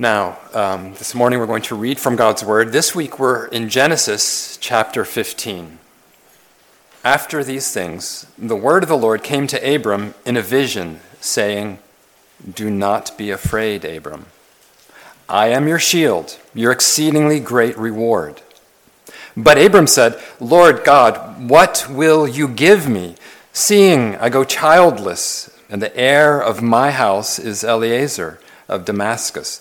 Now, um, this morning we're going to read from God's Word. This week we're in Genesis chapter 15. After these things, the word of the Lord came to Abram in a vision, saying, Do not be afraid, Abram. I am your shield, your exceedingly great reward. But Abram said, Lord God, what will you give me, seeing I go childless, and the heir of my house is Eliezer of Damascus?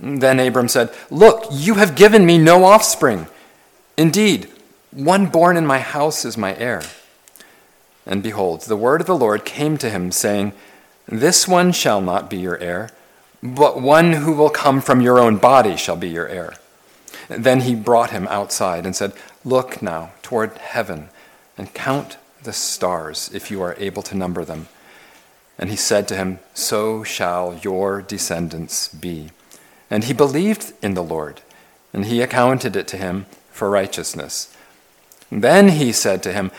Then Abram said, Look, you have given me no offspring. Indeed, one born in my house is my heir. And behold, the word of the Lord came to him, saying, This one shall not be your heir, but one who will come from your own body shall be your heir. Then he brought him outside and said, Look now toward heaven and count the stars, if you are able to number them. And he said to him, So shall your descendants be. And he believed in the Lord, and he accounted it to him for righteousness. Then he said to him,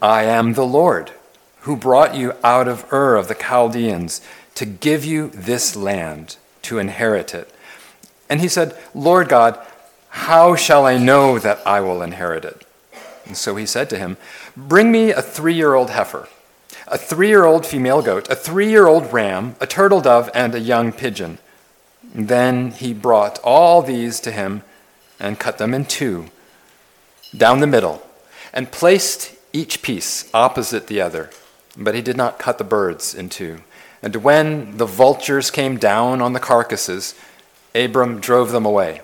I am the Lord, who brought you out of Ur of the Chaldeans to give you this land to inherit it. And he said, Lord God, how shall I know that I will inherit it? And so he said to him, Bring me a three year old heifer, a three year old female goat, a three year old ram, a turtle dove, and a young pigeon. Then he brought all these to him and cut them in two, down the middle, and placed each piece opposite the other. But he did not cut the birds in two. And when the vultures came down on the carcasses, Abram drove them away.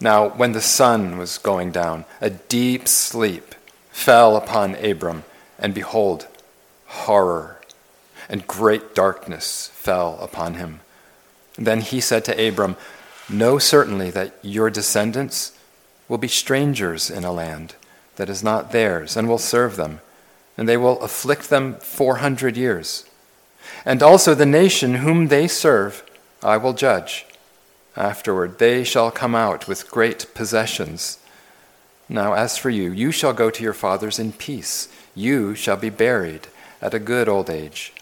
Now, when the sun was going down, a deep sleep fell upon Abram, and behold, horror and great darkness fell upon him. Then he said to Abram, Know certainly that your descendants will be strangers in a land that is not theirs, and will serve them, and they will afflict them four hundred years. And also the nation whom they serve I will judge. Afterward they shall come out with great possessions. Now as for you, you shall go to your fathers in peace. You shall be buried at a good old age.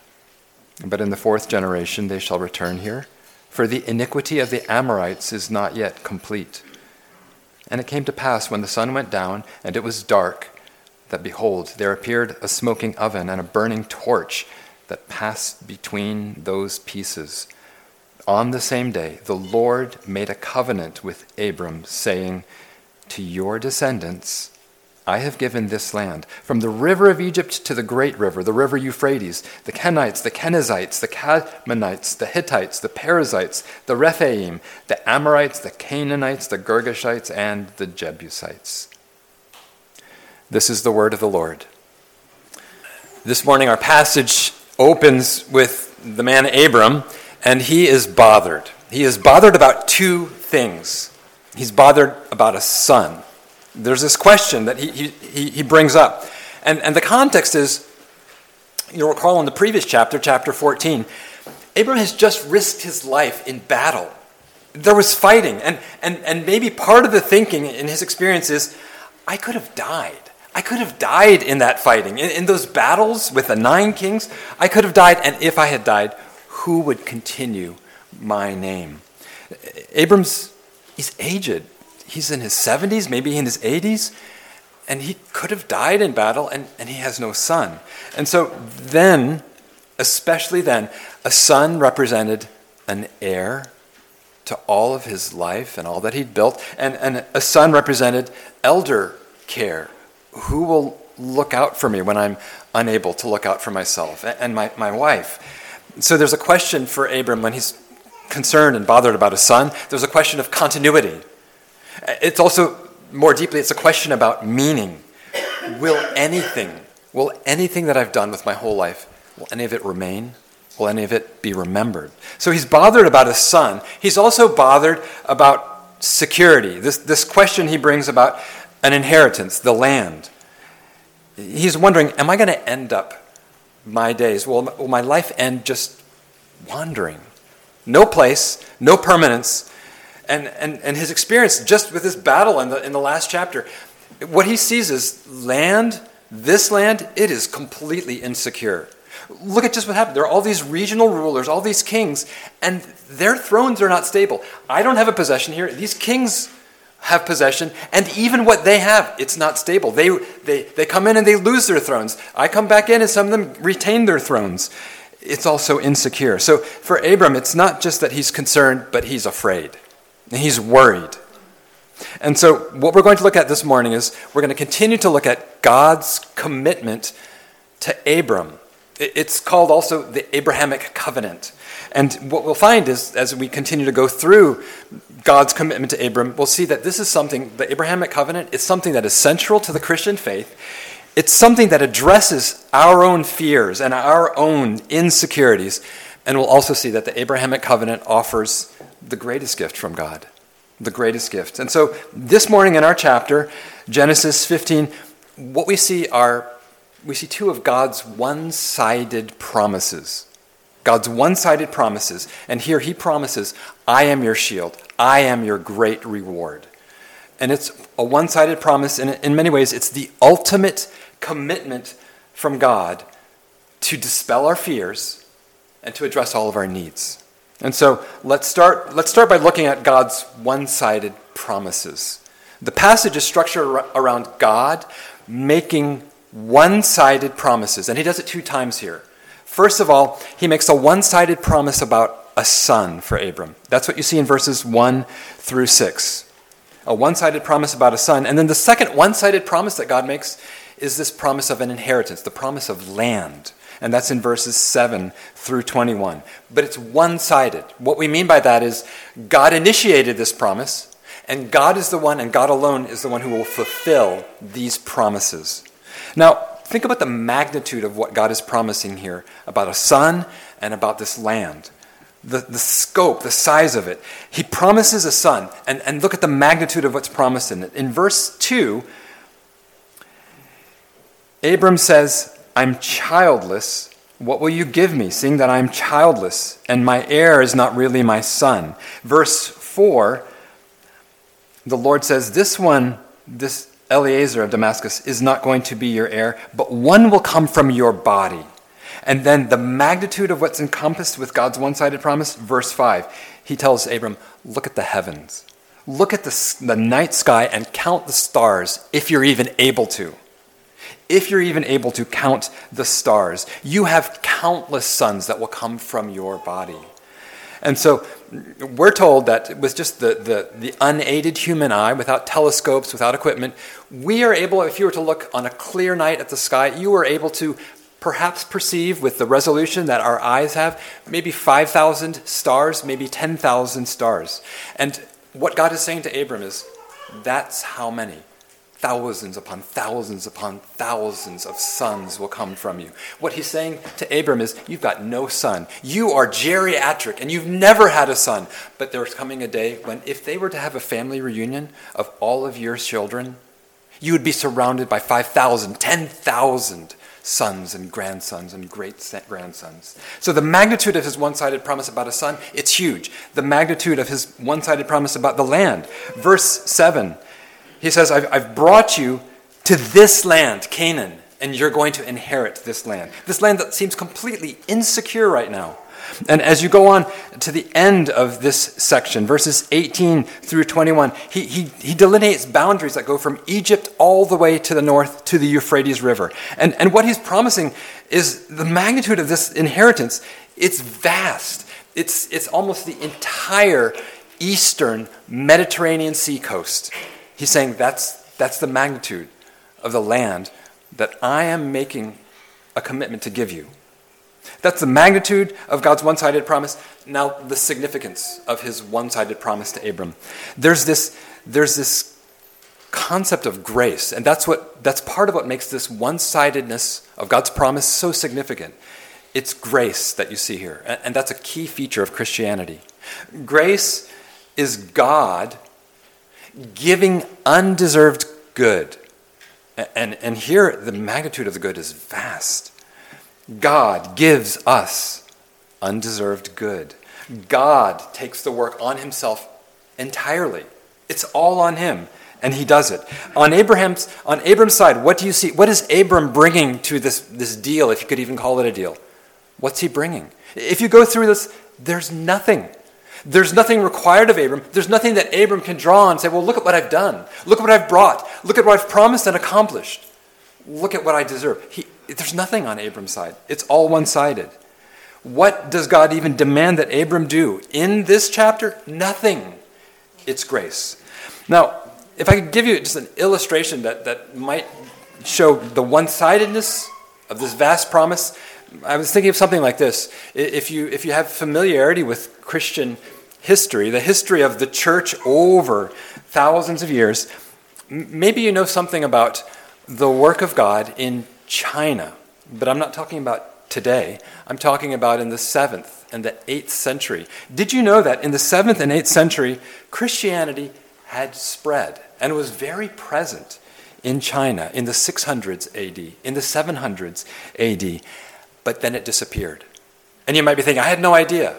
But in the fourth generation they shall return here for the iniquity of the Amorites is not yet complete. And it came to pass when the sun went down and it was dark, that behold, there appeared a smoking oven and a burning torch that passed between those pieces. On the same day, the Lord made a covenant with Abram, saying, To your descendants I have given this land, from the river of Egypt to the great river, the river Euphrates, the Kenites, the Kenizzites, the Kadmonites, the Hittites, the Perizzites, the Rephaim, the Amorites, the Canaanites, the Girgashites, and the Jebusites. This is the word of the Lord. This morning, our passage opens with the man Abram, and he is bothered. He is bothered about two things. He's bothered about a son there's this question that he, he, he brings up. And, and the context is, you'll recall in the previous chapter, chapter 14, Abram has just risked his life in battle. There was fighting, and, and, and maybe part of the thinking in his experience is, I could have died. I could have died in that fighting. In, in those battles with the nine kings, I could have died, and if I had died, who would continue my name? Abram's, he's aged he's in his 70s, maybe in his 80s, and he could have died in battle, and, and he has no son. And so then, especially then, a son represented an heir to all of his life and all that he'd built, and, and a son represented elder care. Who will look out for me when I'm unable to look out for myself? And my, my wife. So there's a question for Abram when he's concerned and bothered about a son. There's a question of continuity. It's also more deeply, it's a question about meaning. Will anything, will anything that I've done with my whole life, will any of it remain? Will any of it be remembered? So he's bothered about his son. He's also bothered about security. This, this question he brings about an inheritance, the land. He's wondering, am I going to end up my days? Will, will my life end just wandering? No place, no permanence, and, and, and his experience just with this battle in the, in the last chapter, what he sees is land, this land, it is completely insecure. Look at just what happened. There are all these regional rulers, all these kings, and their thrones are not stable. I don't have a possession here. These kings have possession, and even what they have, it's not stable. They, they, they come in and they lose their thrones. I come back in and some of them retain their thrones. It's also insecure. So for Abram, it's not just that he's concerned, but he's afraid. He's worried. And so, what we're going to look at this morning is we're going to continue to look at God's commitment to Abram. It's called also the Abrahamic covenant. And what we'll find is, as we continue to go through God's commitment to Abram, we'll see that this is something, the Abrahamic covenant is something that is central to the Christian faith. It's something that addresses our own fears and our own insecurities. And we'll also see that the Abrahamic covenant offers the greatest gift from God. The greatest gift. And so this morning in our chapter, Genesis 15, what we see are we see two of God's one-sided promises. God's one-sided promises. And here he promises, I am your shield. I am your great reward. And it's a one-sided promise and in many ways it's the ultimate commitment from God to dispel our fears and to address all of our needs. And so let's start, let's start by looking at God's one sided promises. The passage is structured around God making one sided promises, and he does it two times here. First of all, he makes a one sided promise about a son for Abram. That's what you see in verses 1 through 6. A one sided promise about a son. And then the second one sided promise that God makes is this promise of an inheritance, the promise of land and that's in verses 7 through 21. But it's one sided. What we mean by that is God initiated this promise, and God is the one, and God alone is the one who will fulfill these promises. Now, think about the magnitude of what God is promising here about a son and about this land. The, the scope, the size of it. He promises a son, and, and look at the magnitude of what's promised in it. In verse 2, Abram says, I'm childless. What will you give me, seeing that I am childless, and my heir is not really my son? Verse 4, the Lord says, This one, this Eliezer of Damascus, is not going to be your heir, but one will come from your body. And then the magnitude of what's encompassed with God's one sided promise, verse 5, he tells Abram, Look at the heavens. Look at the, the night sky and count the stars if you're even able to if you're even able to count the stars, you have countless sons that will come from your body. And so we're told that with just the, the, the, unaided human eye, without telescopes, without equipment, we are able, if you were to look on a clear night at the sky, you are able to perhaps perceive with the resolution that our eyes have maybe 5,000 stars, maybe 10,000 stars. And what God is saying to Abram is, that's how many thousands upon thousands upon thousands of sons will come from you. What he's saying to Abram is, You've got no son. You are geriatric and you've never had a son. But there's coming a day when, if they were to have a family reunion of all of your children, you would be surrounded by 5,000, 10,000 sons and grandsons and great grandsons. So the magnitude of his one-sided promise about a son, it's huge. The magnitude of his one-sided promise about the land. Verse 7 he says, I've, I've brought you to this land, Canaan, and you're going to inherit this land. This land that seems completely insecure right now. And as you go on to the end of this section, verses 18 through 21, he, he, he delineates boundaries that go from Egypt all the way to the north to the Euphrates River. And, and what he's promising is the magnitude of this inheritance. It's vast, it's, it's almost the entire eastern Mediterranean sea coast. He's saying that's, that's the magnitude of the land that I am making a commitment to give you. That's the magnitude of God's one sided promise. Now, the significance of his one sided promise to Abram. There's this, there's this concept of grace, and that's, what, that's part of what makes this one sidedness of God's promise so significant. It's grace that you see here, and that's a key feature of Christianity. Grace is God giving undeserved good. And, and here, the magnitude of the good is vast. God gives us undeserved good. God takes the work on himself entirely. It's all on him, and he does it. On Abraham's, on Abram's side, what do you see? What is Abram bringing to this, this deal, if you could even call it a deal? What's he bringing? If you go through this, there's nothing. There's nothing required of Abram. There's nothing that Abram can draw and say, well, look at what I've done. Look at what I've brought. Look at what I've promised and accomplished. Look at what I deserve. He, there's nothing on Abram's side. It's all one sided. What does God even demand that Abram do? In this chapter, nothing. It's grace. Now, if I could give you just an illustration that, that might show the one sidedness of this vast promise, I was thinking of something like this. If you, if you have familiarity with Christian history, the history of the church over thousands of years, maybe you know something about the work of God in China. But I'm not talking about today. I'm talking about in the 7th and the 8th century. Did you know that in the 7th and 8th century, Christianity had spread and was very present in China in the 600s AD, in the 700s AD, but then it disappeared. And you might be thinking, I had no idea.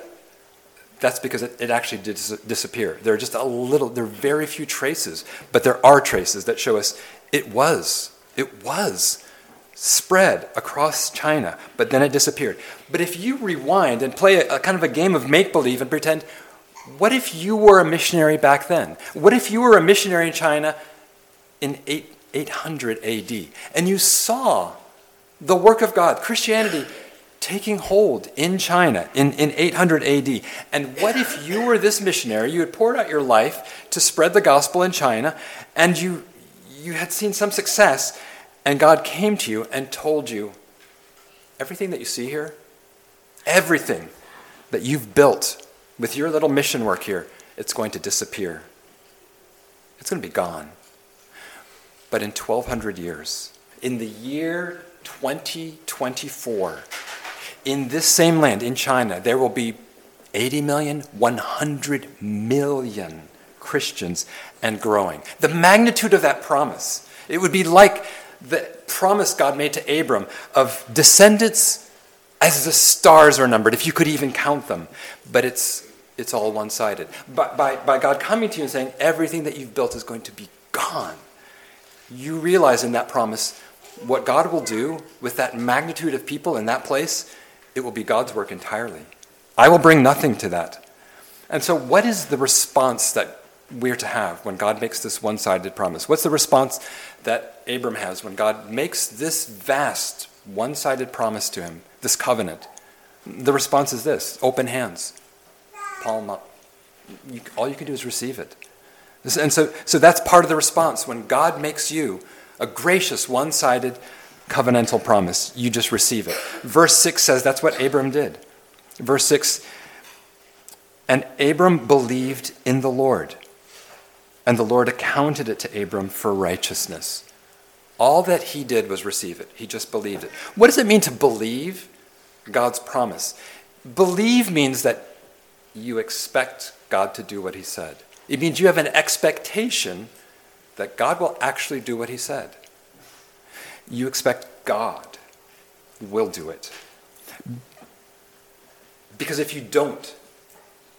That's because it, it actually did dis- disappear. There are just a little, there are very few traces, but there are traces that show us it was, it was spread across China, but then it disappeared. But if you rewind and play a, a kind of a game of make believe and pretend, what if you were a missionary back then? What if you were a missionary in China in 8, 800 AD and you saw the work of God, Christianity, taking hold in China in, in 800 AD? And what if you were this missionary? You had poured out your life to spread the gospel in China and you, you had seen some success and God came to you and told you everything that you see here, everything that you've built with your little mission work here, it's going to disappear. It's going to be gone. But in 1200 years, in the year 2024, in this same land, in China, there will be 80 million, 100 million Christians and growing. The magnitude of that promise, it would be like the promise God made to Abram of descendants as the stars are numbered, if you could even count them. But it's, it's all one sided. By, by, by God coming to you and saying, everything that you've built is going to be gone, you realize in that promise what God will do with that magnitude of people in that place, it will be God's work entirely. I will bring nothing to that. And so, what is the response that we're to have when God makes this one sided promise? What's the response that Abram has when God makes this vast one sided promise to him, this covenant? The response is this open hands, palm up. You, all you can do is receive it. And so, so that's part of the response. When God makes you a gracious, one sided covenantal promise, you just receive it. Verse 6 says that's what Abram did. Verse 6 And Abram believed in the Lord and the Lord accounted it to Abram for righteousness. All that he did was receive it. He just believed it. What does it mean to believe God's promise? Believe means that you expect God to do what he said. It means you have an expectation that God will actually do what he said. You expect God will do it. Because if you don't,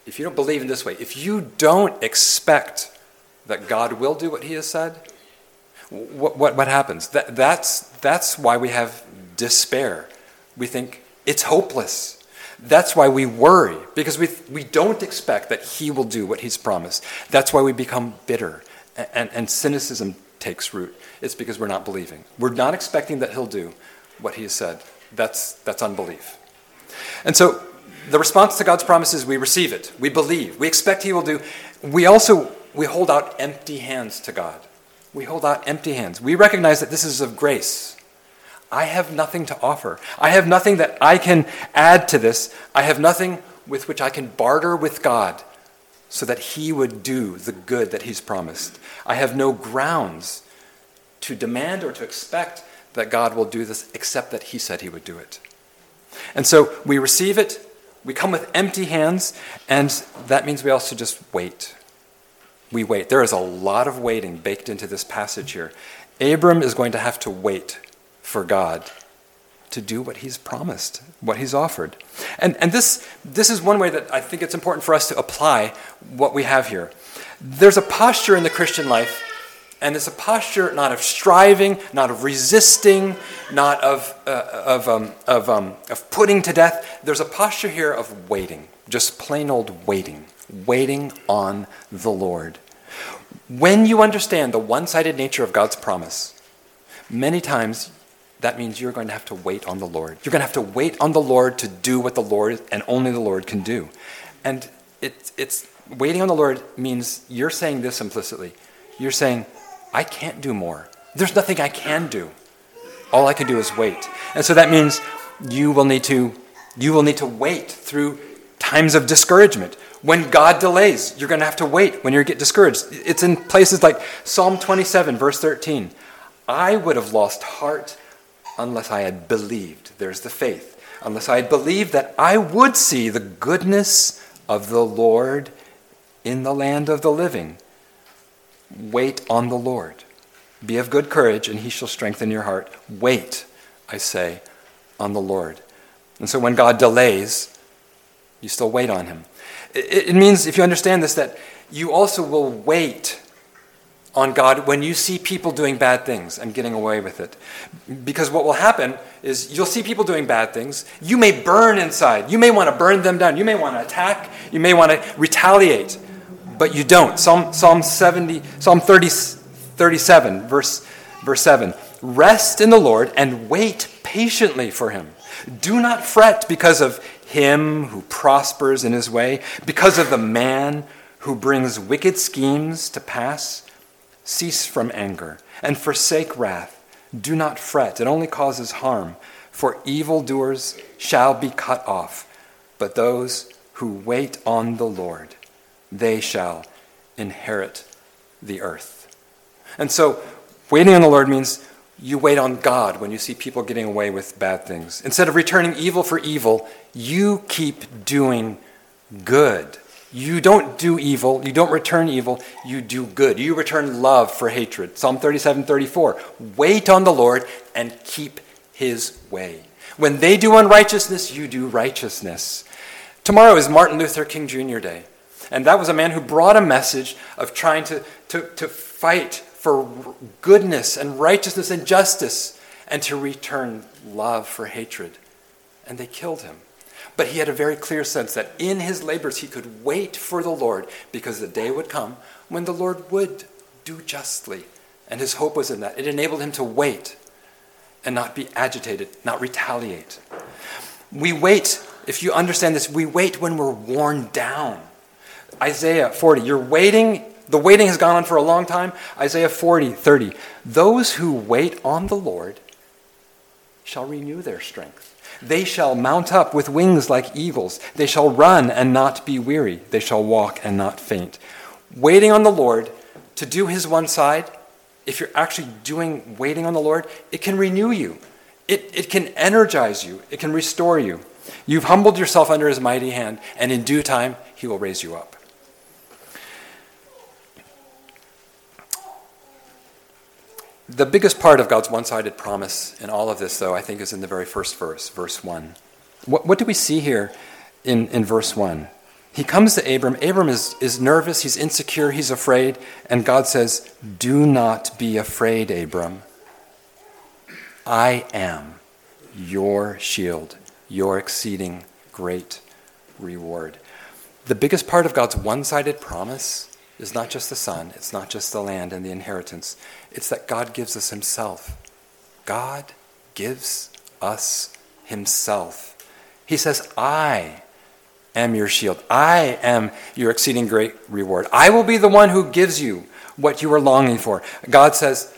if you don't believe in this way, if you don't expect that God will do what he has said, what, what, what happens? That, that's, that's why we have despair. We think it's hopeless. That's why we worry, because we, we don't expect that he will do what he's promised. That's why we become bitter, and, and, and cynicism takes root. It's because we're not believing. We're not expecting that he'll do what he has said. That's, that's unbelief. And so the response to God's promise is we receive it, we believe, we expect he will do. We also we hold out empty hands to God. We hold out empty hands. We recognize that this is of grace. I have nothing to offer. I have nothing that I can add to this. I have nothing with which I can barter with God so that He would do the good that He's promised. I have no grounds to demand or to expect that God will do this except that He said He would do it. And so we receive it, we come with empty hands, and that means we also just wait we wait. There is a lot of waiting baked into this passage here. Abram is going to have to wait for God to do what he's promised, what he's offered. And, and this, this is one way that I think it's important for us to apply what we have here. There's a posture in the Christian life, And it's a posture not of striving, not of resisting, not of, uh, of, um, of, um, of putting to death. There's a posture here of waiting, just plain old waiting, waiting on the Lord. When you understand the one sided nature of God's promise, many times that means you're going to have to wait on the Lord. You're going to have to wait on the Lord to do what the Lord and only the Lord can do. And it, it's waiting on the Lord means you're saying this implicitly. You're saying, I can't do more. There's nothing I can do. All I can do is wait. And so that means you will need to you will need to wait through times of discouragement. When God delays, you're going to have to wait when you get discouraged. It's in places like Psalm 27 verse 13. I would have lost heart unless I had believed. There's the faith. Unless I had believed that I would see the goodness of the Lord in the land of the living. Wait on the Lord. Be of good courage, and he shall strengthen your heart. Wait, I say, on the Lord. And so when God delays, you still wait on him. It, means, if you understand this, that you also will wait on God when you see people doing bad things and getting away with it. Because what will happen is you'll see people doing bad things. You may burn inside. You may want to burn them down. You may want to attack. You may want to retaliate but you don't. Psalm, Psalm 70, Psalm 30, 37, verse, verse 7. Rest in the Lord and wait patiently for him. Do not fret because of him who prospers in his way, because of the man who brings wicked schemes to pass. Cease from anger and forsake wrath. Do not fret, it only causes harm. For evildoers shall be cut off, but those who wait on the Lord they shall inherit the earth. And so, waiting on the Lord means you wait on God when you see people getting away with bad things. Instead of returning evil for evil, you keep doing good. You don't do evil, you don't return evil, you do good. You return love for hatred. Psalm 37 34. Wait on the Lord and keep his way. When they do unrighteousness, you do righteousness. Tomorrow is Martin Luther King Jr. Day. And that was a man who brought a message of trying to, to, to fight for goodness and righteousness and justice and to return love for hatred. And they killed him. But he had a very clear sense that in his labors he could wait for the Lord because the day would come when the Lord would do justly. And his hope was in that. It enabled him to wait and not be agitated, not retaliate. We wait, if you understand this, we wait when we're worn down. Isaiah 40. You're waiting, the waiting has gone on for a long time. Isaiah 40, 30. Those who wait on the Lord shall renew their strength. They shall mount up with wings like eagles. They shall run and not be weary. They shall walk and not faint. Waiting on the Lord to do his one side, if you're actually doing waiting on the Lord, it can renew you. It, it can energize you. It can restore you. You've humbled yourself under his mighty hand, and in due time, he will raise you up. The biggest part of God's one sided promise in all of this, though, I think, is in the very first verse, verse 1. What, what do we see here in, in verse 1? He comes to Abram. Abram is, is nervous, he's insecure, he's afraid, and God says, Do not be afraid, Abram. I am your shield, your exceeding great reward. The biggest part of God's one sided promise is not just the son, it's not just the land and the inheritance, it's that God gives us Himself. God gives us Himself. He says, I am your shield. I am your exceeding great reward. I will be the one who gives you what you are longing for. God says,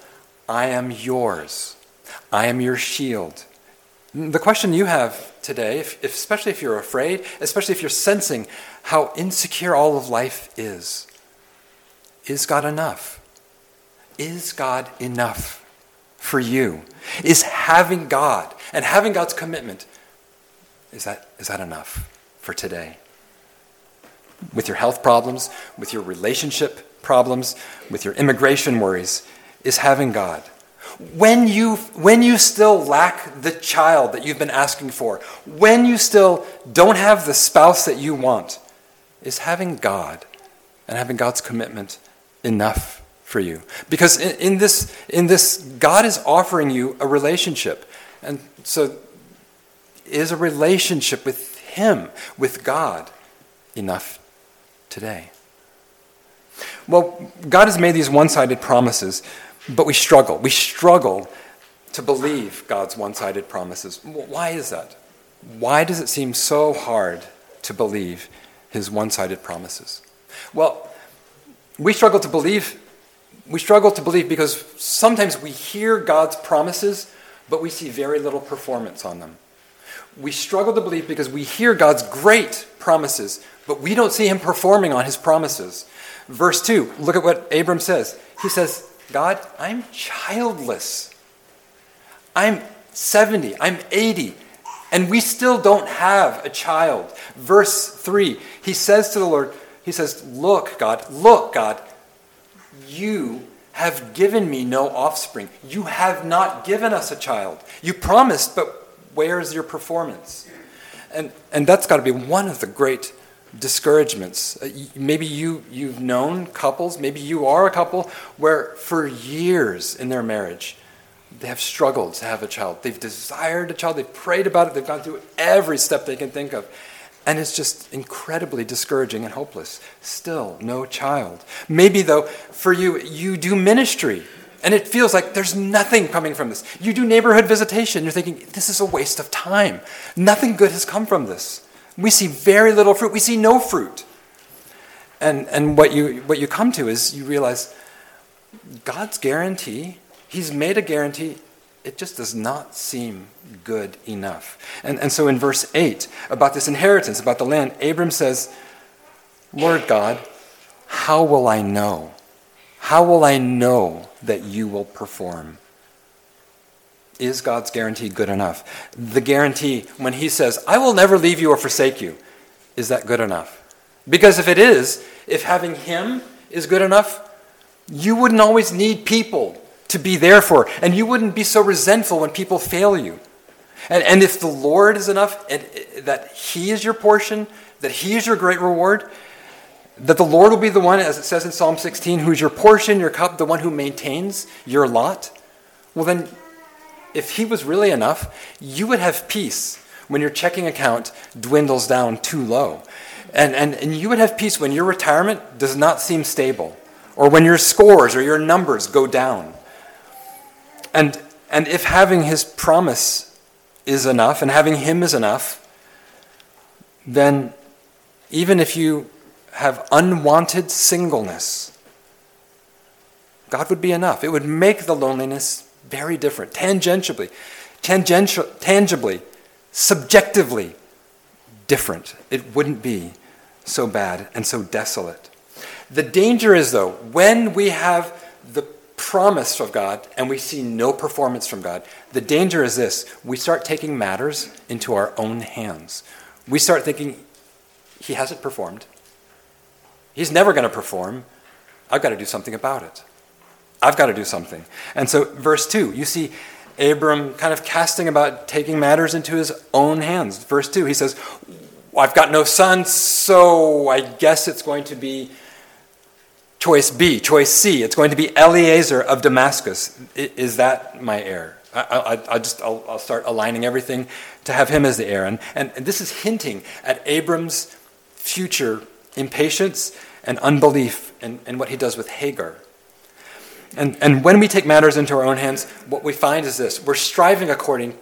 I am yours. I am your shield. The question you have today, if, if, especially if you're afraid, especially if you're sensing how insecure all of life is, is God enough? Is God enough for you? Is having God and having God's commitment, is that, is that enough for today? With your health problems, with your relationship problems, with your immigration worries, is having God. When you, when you still lack the child that you've been asking for, when you still don't have the spouse that you want, is having God and having God's commitment enough for you. Because in, in, this, in this, God is offering you a relationship. And so, is a relationship with Him, with God, enough today? Well, God has made these one sided promises, but we struggle. We struggle to believe God's one sided promises. Why is that? Why does it seem so hard to believe His one sided promises? Well, we struggle to believe. We struggle to believe because sometimes we hear God's promises, but we see very little performance on them. We struggle to believe because we hear God's great promises, but we don't see Him performing on His promises. Verse 2, look at what Abram says. He says, God, I'm childless. I'm 70, I'm 80, and we still don't have a child. Verse 3, he says to the Lord, He says, Look, God, look, God, you have given me no offspring. You have not given us a child. You promised, but where's your performance? And, and that's got to be one of the great discouragements. Uh, maybe you, you've known couples, maybe you are a couple where for years in their marriage, they have struggled to have a child. They've desired a child, they've prayed about it, they've gone through every step they can think of. And it's just incredibly discouraging and hopeless. Still, no child. Maybe, though, for you, you do ministry and it feels like there's nothing coming from this. You do neighborhood visitation, you're thinking, this is a waste of time. Nothing good has come from this. We see very little fruit. We see no fruit. And, and what, you, what you come to is you realize God's guarantee, He's made a guarantee, it just does not seem good enough. And, and so in verse 8, about this inheritance, about the land, Abram says, Lord God, how will I know? How will I know that you will perform? Is God's guarantee good enough? The guarantee, when He says, I will never leave you or forsake you, is that good enough? Because if it is, if having Him is good enough, you wouldn't always need people to be there for, and you wouldn't be so resentful when people fail you. And, and if the Lord is enough, and that He is your portion, that He is your great reward, that the Lord will be the one, as it says in Psalm 16, who's your portion, your cup, the one who maintains your lot, well, then if he was really enough, you would have peace when your checking account dwindles down too low. And, and, and you would have peace when your retirement does not seem stable, or when your scores or your numbers go down. And, and if having his promise is enough, and having him is enough, then even if you have unwanted singleness, God would be enough. It would make the loneliness very different, tangentially, tangential, tangibly, subjectively different. It wouldn't be so bad and so desolate. The danger is, though, when we have promise of God and we see no performance from God, the danger is this we start taking matters into our own hands. We start thinking, He hasn't performed. He's never going to perform. I've got to do something about it. I've got to do something. And so, verse 2, you see Abram kind of casting about taking matters into his own hands. Verse 2, he says, I've got no son, so I guess it's going to be choice B, choice C. It's going to be Eliezer of Damascus. Is that my heir? I, I just, I'll, I'll, start aligning everything to have him as the heir. And, and this is hinting at Abram's future impatience and unbelief in, in what he does with Hagar. And, and when we take matters into our own hands, what we find is this we're striving according,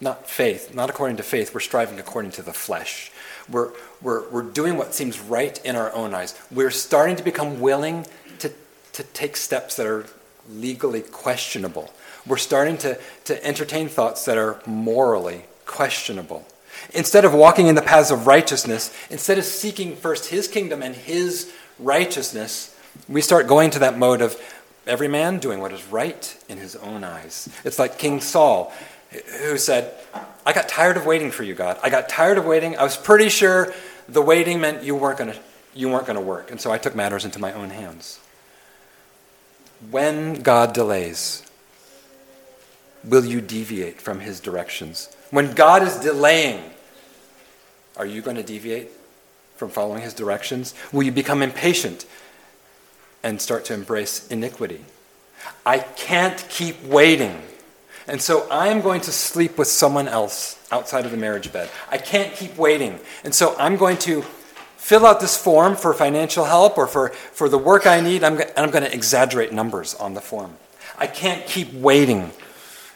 not faith, not according to faith, we're striving according to the flesh. We're, we're, we're doing what seems right in our own eyes. We're starting to become willing to, to take steps that are legally questionable. We're starting to, to entertain thoughts that are morally questionable. Instead of walking in the paths of righteousness, instead of seeking first His kingdom and His righteousness, we start going to that mode of every man doing what is right in his own eyes. It's like King Saul, who said, I got tired of waiting for you, God. I got tired of waiting. I was pretty sure the waiting meant you weren't going to you weren't going to work. And so I took matters into my own hands. When God delays, will you deviate from his directions? When God is delaying, are you going to deviate from following his directions? Will you become impatient and start to embrace iniquity. I can't keep waiting. And so I'm going to sleep with someone else outside of the marriage bed. I can't keep waiting. And so I'm going to fill out this form for financial help or for, for the work I need, I'm, and I'm going to exaggerate numbers on the form. I can't keep waiting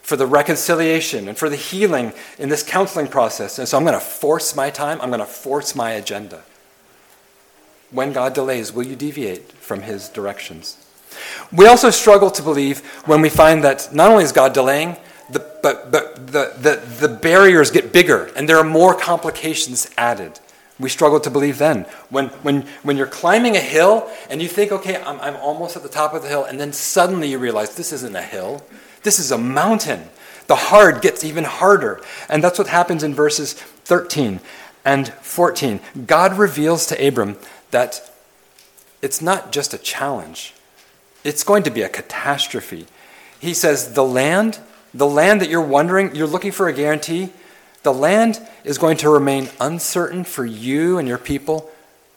for the reconciliation and for the healing in this counseling process. And so I'm going to force my time, I'm going to force my agenda. When God delays, will you deviate from his directions? We also struggle to believe when we find that not only is God delaying, the, but, but the, the, the barriers get bigger and there are more complications added. We struggle to believe then. When, when, when you're climbing a hill and you think, okay, I'm, I'm almost at the top of the hill, and then suddenly you realize this isn't a hill, this is a mountain. The hard gets even harder. And that's what happens in verses 13 and 14. God reveals to Abram that it's not just a challenge, it's going to be a catastrophe. He says, The land, the land that you're wondering, you're looking for a guarantee, the land is going to remain uncertain for you and your people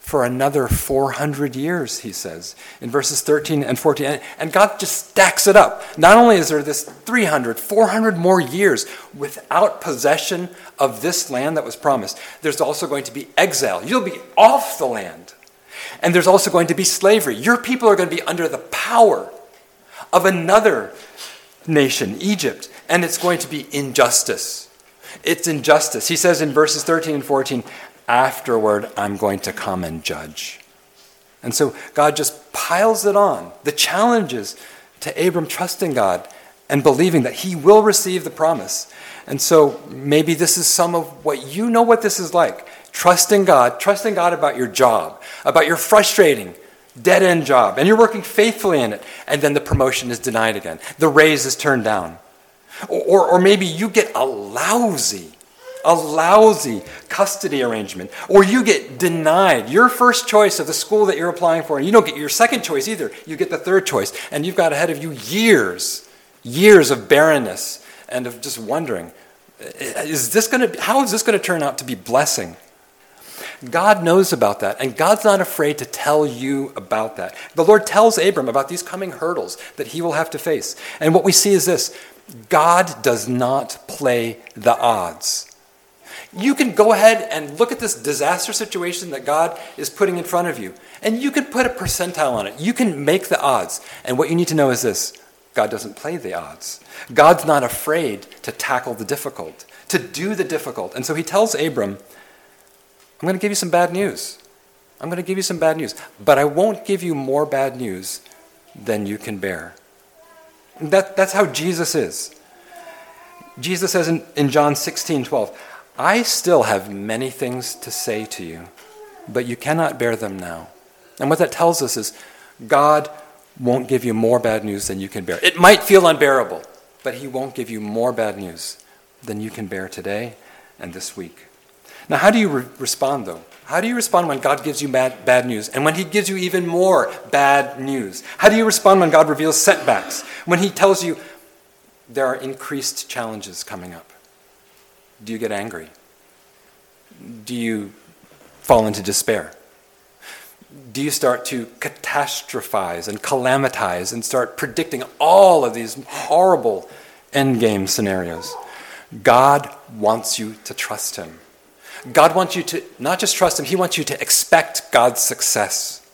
for another 400 years, he says in verses 13 and 14. And God just stacks it up. Not only is there this 300, 400 more years without possession of this land that was promised, there's also going to be exile. You'll be off the land. And there's also going to be slavery. Your people are going to be under the power of another nation, Egypt, and it's going to be injustice. It's injustice. He says in verses 13 and 14, afterward I'm going to come and judge. And so God just piles it on. The challenges to Abram trusting God and believing that he will receive the promise. And so maybe this is some of what you know what this is like. Trusting God, trusting God about your job, about your frustrating, dead end job, and you're working faithfully in it, and then the promotion is denied again. The raise is turned down. Or, or, maybe you get a lousy, a lousy custody arrangement, or you get denied your first choice of the school that you're applying for, and you don't get your second choice either. You get the third choice, and you've got ahead of you years, years of barrenness and of just wondering, is this going to? How is this going to turn out to be blessing? God knows about that, and God's not afraid to tell you about that. The Lord tells Abram about these coming hurdles that he will have to face. And what we see is this God does not play the odds. You can go ahead and look at this disaster situation that God is putting in front of you, and you can put a percentile on it. You can make the odds. And what you need to know is this God doesn't play the odds. God's not afraid to tackle the difficult, to do the difficult. And so he tells Abram, I'm going to give you some bad news. I'm going to give you some bad news, but I won't give you more bad news than you can bear. That, that's how Jesus is. Jesus says in, in John 16 12, I still have many things to say to you, but you cannot bear them now. And what that tells us is God won't give you more bad news than you can bear. It might feel unbearable, but He won't give you more bad news than you can bear today and this week. Now, how do you re- respond, though? How do you respond when God gives you bad, bad news and when He gives you even more bad news? How do you respond when God reveals setbacks? When He tells you there are increased challenges coming up? Do you get angry? Do you fall into despair? Do you start to catastrophize and calamitize and start predicting all of these horrible endgame scenarios? God wants you to trust Him. God wants you to not just trust Him, He wants you to expect God's success.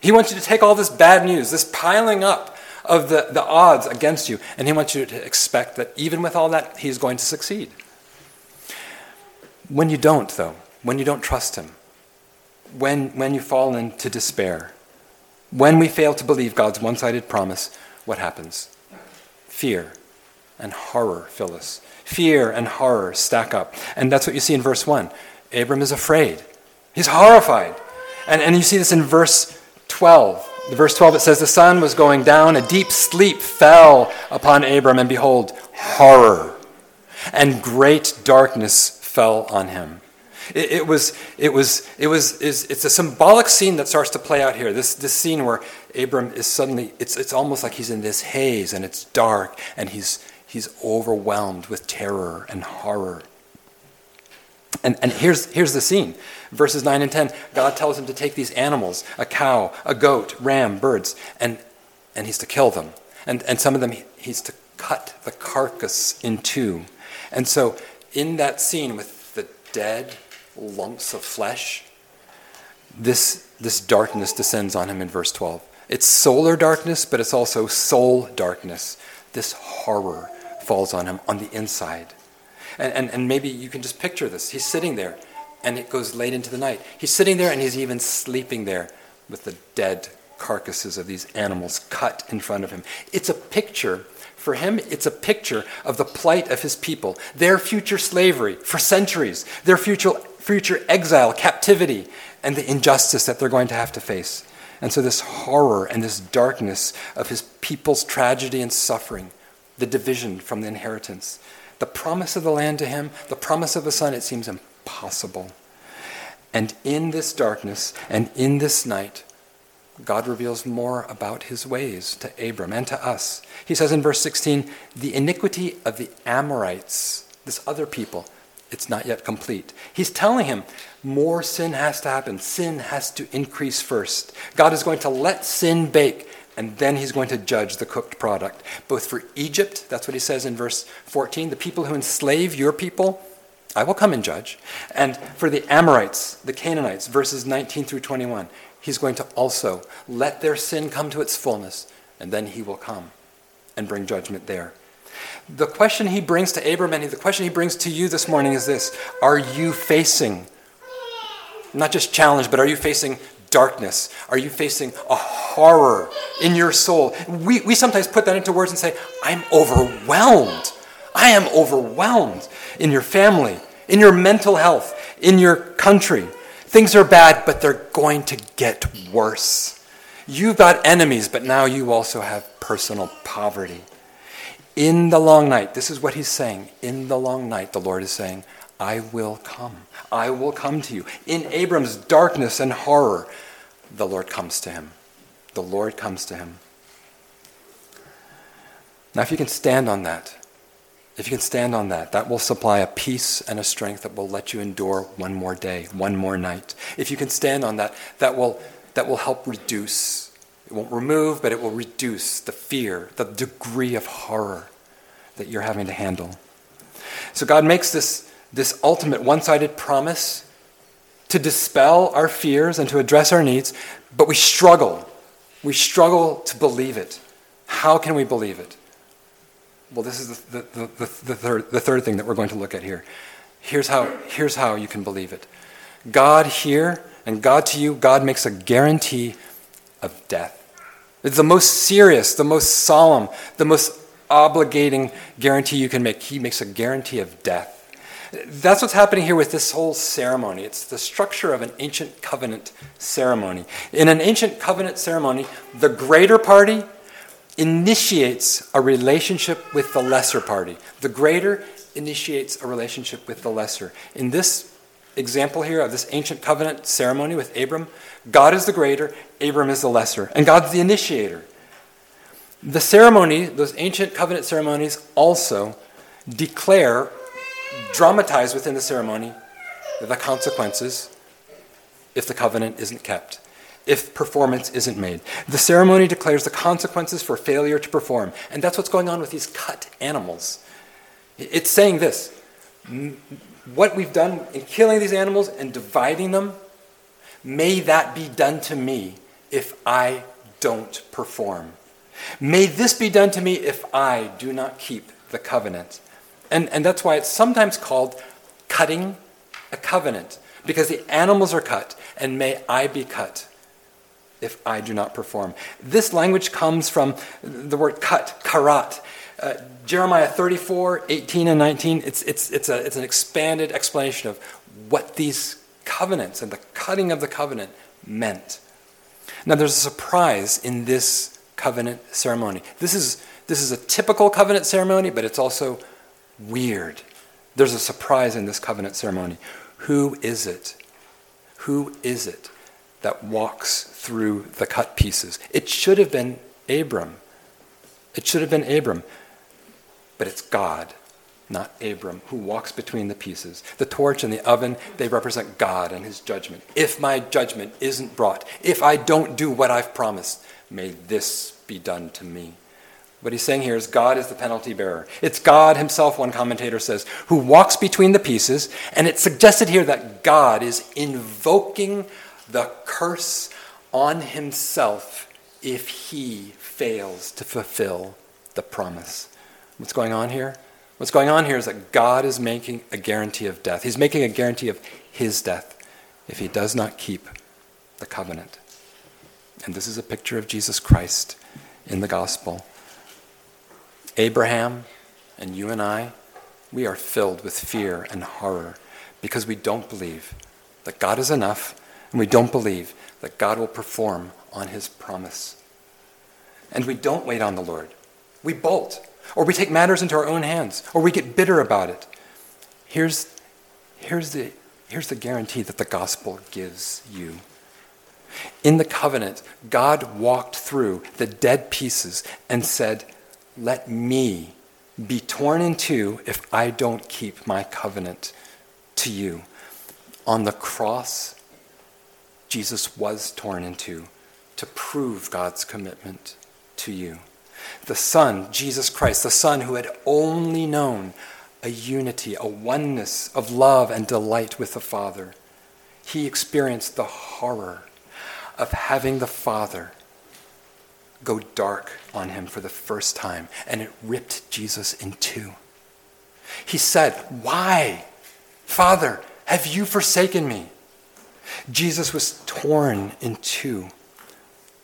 He wants you to take all this bad news, this piling up of the, the odds against you, and He wants you to expect that even with all that, He's going to succeed. When you don't, though, when you don't trust Him, when, when you fall into despair, when we fail to believe God's one sided promise, what happens? Fear and horror fill us fear and horror stack up. And that's what you see in verse 1. Abram is afraid, he's horrified. And, and you see this in verse 12. The verse 12 it says, The sun was going down, a deep sleep fell upon Abram, and behold, horror and great darkness fell on him. It, it, was, it was, it was, it's a symbolic scene that starts to play out here. This, this scene where Abram is suddenly, it's, it's almost like he's in this haze and it's dark and he's, He's overwhelmed with terror and horror. And, and here's, here's the scene. Verses 9 and 10, God tells him to take these animals a cow, a goat, ram, birds, and, and he's to kill them. And, and some of them, he's to cut the carcass in two. And so, in that scene with the dead lumps of flesh, this, this darkness descends on him in verse 12. It's solar darkness, but it's also soul darkness. This horror falls on him on the inside. And, and, and maybe you can just picture this. He's sitting there, and it goes late into the night. He's sitting there, and he's even sleeping there with the dead carcasses of these animals cut in front of him. It's a picture, for him, it's a picture of the plight of his people, their future slavery for centuries, their future, future exile, captivity, and the injustice that they're going to have to face. And so, this horror and this darkness of his people's tragedy and suffering, the division from the inheritance, the promise of the land to him, the promise of a son, it seems impossible. And in this darkness and in this night, God reveals more about his ways to Abram and to us. He says in verse 16, the iniquity of the Amorites, this other people, it's not yet complete. He's telling him more sin has to happen. Sin has to increase first. God is going to let sin bake and then he's going to judge the cooked product. Both for Egypt, that's what he says in verse 14, the people who enslave your people, I will come and judge. And for the Amorites, the Canaanites, verses 19 through 21, he's going to also let their sin come to its fullness, and then he will come and bring judgment there. The question he brings to Abram and the question he brings to you this morning is this Are you facing, not just challenge, but are you facing darkness? Are you facing a horror in your soul? We, we sometimes put that into words and say, I'm overwhelmed. I am overwhelmed in your family, in your mental health, in your country. Things are bad, but they're going to get worse. You've got enemies, but now you also have personal poverty. In the long night, this is what he's saying. In the long night, the Lord is saying, I will come. I will come to you. In Abram's darkness and horror, the Lord comes to him. The Lord comes to him. Now, if you can stand on that, if you can stand on that, that will supply a peace and a strength that will let you endure one more day, one more night. If you can stand on that, that will, that will help reduce, it won't remove, but it will reduce the fear, the degree of horror that you're having to handle. So God makes this this ultimate one sided promise to dispel our fears and to address our needs, but we struggle. We struggle to believe it. How can we believe it? Well, this is the, the, the, the, third, the third thing that we're going to look at here. Here's how, here's how you can believe it God here and God to you, God makes a guarantee of death. It's the most serious, the most solemn, the most obligating guarantee you can make. He makes a guarantee of death. That's what's happening here with this whole ceremony. It's the structure of an ancient covenant ceremony. In an ancient covenant ceremony, the greater party initiates a relationship with the lesser party. The greater initiates a relationship with the lesser. In this example here of this ancient covenant ceremony with Abram, God is the greater, Abram is the lesser, and God's the initiator. The ceremony, those ancient covenant ceremonies, also declare dramatize within the ceremony the consequences if the covenant isn't kept, if performance isn't made. The ceremony declares the consequences for failure to perform. And that's what's going on with these cut animals. It's saying this what we've done in killing these animals and dividing them, may that be done to me if I don't perform. May this be done to me if I do not keep the covenant. And, and that's why it's sometimes called cutting a covenant, because the animals are cut, and may I be cut if I do not perform. This language comes from the word cut, karat. Uh, Jeremiah 34, 18, and 19, it's, it's, it's, a, it's an expanded explanation of what these covenants and the cutting of the covenant meant. Now, there's a surprise in this covenant ceremony. This is, this is a typical covenant ceremony, but it's also weird. There's a surprise in this covenant ceremony. Who is it? Who is it that walks through the cut pieces? It should have been Abram. It should have been Abram. But it's God. not Abram, who walks between the pieces. The torch and the oven, they represent God and his judgment. If my judgment isn't brought, if I don't do what I've promised, may this be done to me. What he's saying here is God is the penalty bearer. It's God himself, one commentator says, who walks between the pieces, and it's suggested here that God is invoking the curse on himself if he fails to fulfill the promise. What's going on here? What's going on here is that God is making a guarantee of death. He's making a guarantee of his death if he does not keep the covenant. And this is a picture of Jesus Christ in the gospel. Abraham and you and I, we are filled with fear and horror because we don't believe that God is enough and we don't believe that God will perform on his promise. And we don't wait on the Lord. We bolt or we take matters into our own hands, or we get bitter about it. Here's, here's, the, here's the guarantee that the gospel gives you. In the covenant, God walked through the dead pieces and said, Let me be torn in two if I don't keep my covenant to you. On the cross, Jesus was torn in two to prove God's commitment to you the Son, Jesus Christ, the Son who had only known a unity, a oneness of love and delight with the Father, he experienced the horror of having the Father go dark on him for the first time, and it ripped Jesus in two. He said, Why, Father, have you forsaken me? Jesus was torn in two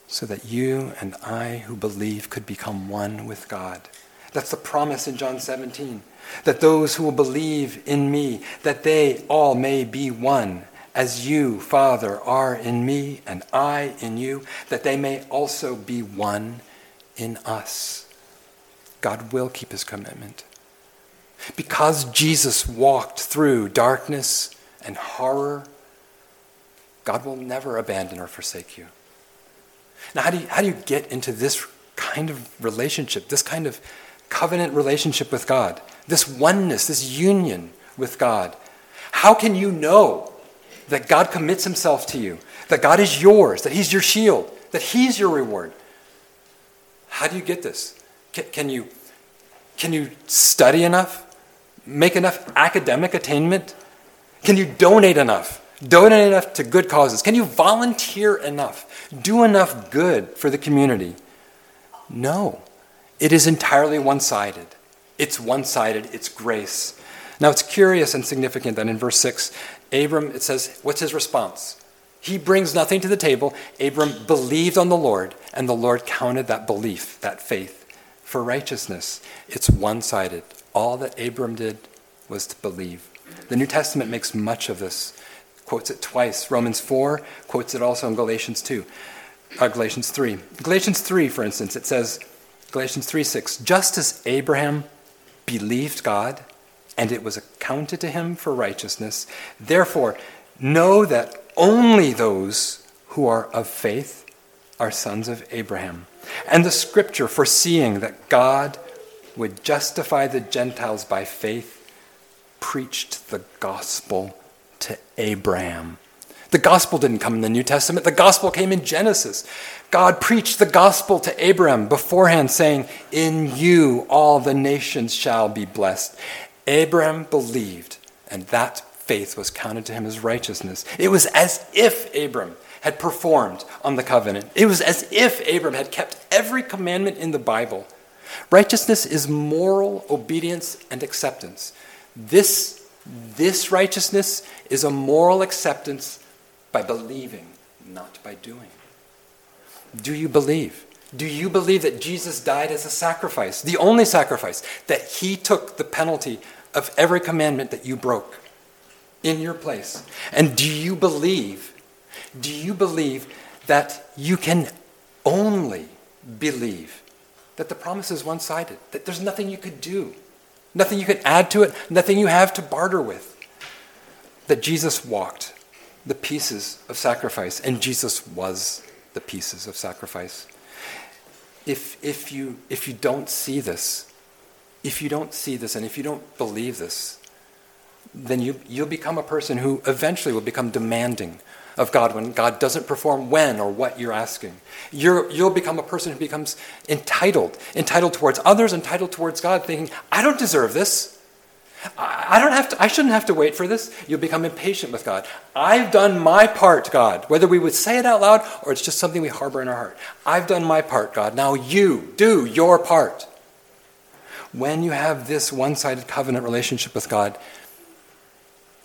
so that you and I who believe could become one with God. That's the promise in John 17. That those who will believe in me, that they all may be one, as you, Father, are in me and I in you, that they may also be one in us. God will keep his commitment. Because Jesus walked through darkness and horror, God will never abandon or forsake you. Now, how do you, how do you get into this kind of relationship, this kind of covenant relationship with God, this oneness, this union with God? How can you know that God commits himself to you, that God is yours, that he's your shield, that he's your reward? How do you get this? Can, can you, can you study enough? Make enough academic attainment? Can you donate enough? Donate enough to good causes? Can you volunteer enough? Do enough good for the community? No. It is entirely one sided. It's one sided, it's grace. Now it's curious and significant that in verse 6, Abram, it says, what's his response? He brings nothing to the table. Abram believed on the Lord, and the Lord counted that belief, that faith, for righteousness. It's one sided. All that Abram did was to believe. The New Testament makes much of this quotes it twice. Romans 4 quotes it also in Galatians 2. Uh, Galatians 3. Galatians 3, for instance, it says, Galatians 3 6, just as Abraham believed God and it was accounted to him for righteousness, therefore know that only those who are of faith are sons of Abraham. And the scripture foreseeing that God would justify the Gentiles by faith preached the gospel to Abraham. The gospel didn't come in the New Testament, the gospel came in Genesis. God preached the gospel to Abraham beforehand, saying, In you all the nations shall be blessed. Abraham believed, and that faith was counted to him as righteousness. It was as if Abram had performed on the covenant, it was as if Abram had kept every commandment in the Bible. Righteousness is moral obedience and acceptance. This this righteousness is a moral acceptance by believing, not by doing. Do you believe? Do you believe that Jesus died as a sacrifice, the only sacrifice, that he took the penalty of every commandment that you broke in your place? And do you believe, do you believe that you can only believe that the promise is one sided, that there's nothing you could do? Nothing you could add to it, nothing you have to barter with. That Jesus walked the pieces of sacrifice, and Jesus was the pieces of sacrifice. If, if, you, if you don't see this, if you don't see this and if you don't believe this, then you, you'll become a person who eventually will become demanding of God when God doesn't perform when or what you're asking. you you'll become a person who becomes entitled, entitled towards others, entitled towards God, thinking, I don't deserve this. I don't have to, I shouldn't have to wait for this. You'll become impatient with God. I've done my part, God. Whether we would say it out loud or it's just something we harbor in our heart. I've done my part, God. Now you do your part. When you have this one sided covenant relationship with God,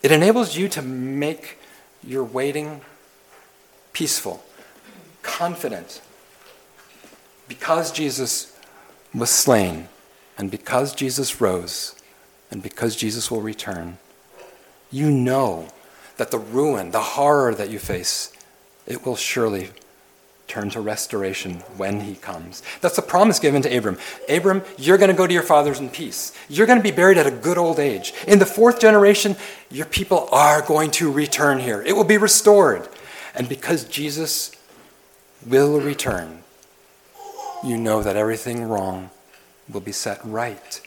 it enables you to make your waiting peaceful, confident. Because Jesus was slain, and because Jesus rose, and because Jesus will return, you know that the ruin, the horror that you face, it will surely turn to restoration when he comes. That's the promise given to Abram. Abram, you're going to go to your fathers in peace. You're going to be buried at a good old age. In the fourth generation, your people are going to return here. It will be restored. And because Jesus will return, you know that everything wrong will be set right.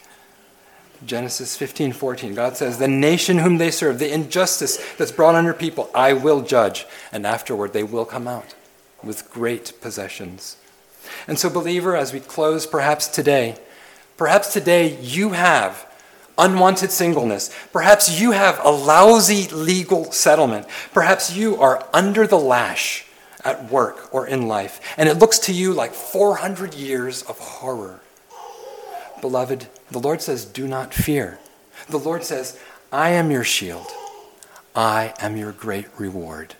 Genesis 15, 14, God says, The nation whom they serve, the injustice that's brought on your people, I will judge, and afterward they will come out with great possessions. And so, believer, as we close perhaps today, perhaps today you have unwanted singleness. Perhaps you have a lousy legal settlement. Perhaps you are under the lash at work or in life, and it looks to you like 400 years of horror. Beloved, the Lord says, Do not fear. The Lord says, I am your shield. I am your great reward.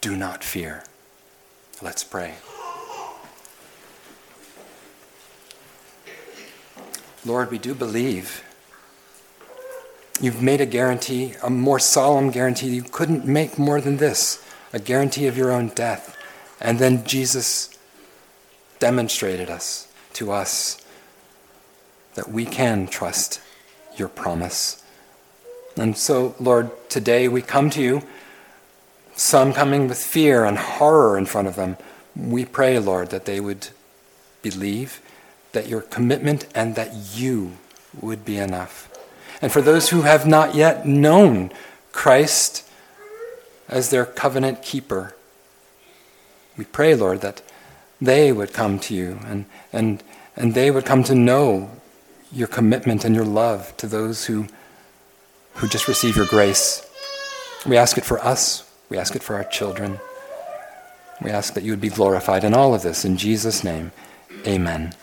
Do not fear. Let's pray. Lord, we do believe. You've made a guarantee, a more solemn guarantee. You couldn't make more than this a guarantee of your own death. And then Jesus demonstrated us to us that we can trust your promise. And so, Lord, today we come to you some coming with fear and horror in front of them. We pray, Lord, that they would believe that your commitment and that you would be enough. And for those who have not yet known Christ as their covenant keeper, we pray, Lord, that they would come to you and, and, and they would come to know your commitment and your love to those who, who just receive your grace. We ask it for us. We ask it for our children. We ask that you would be glorified in all of this. In Jesus' name, amen.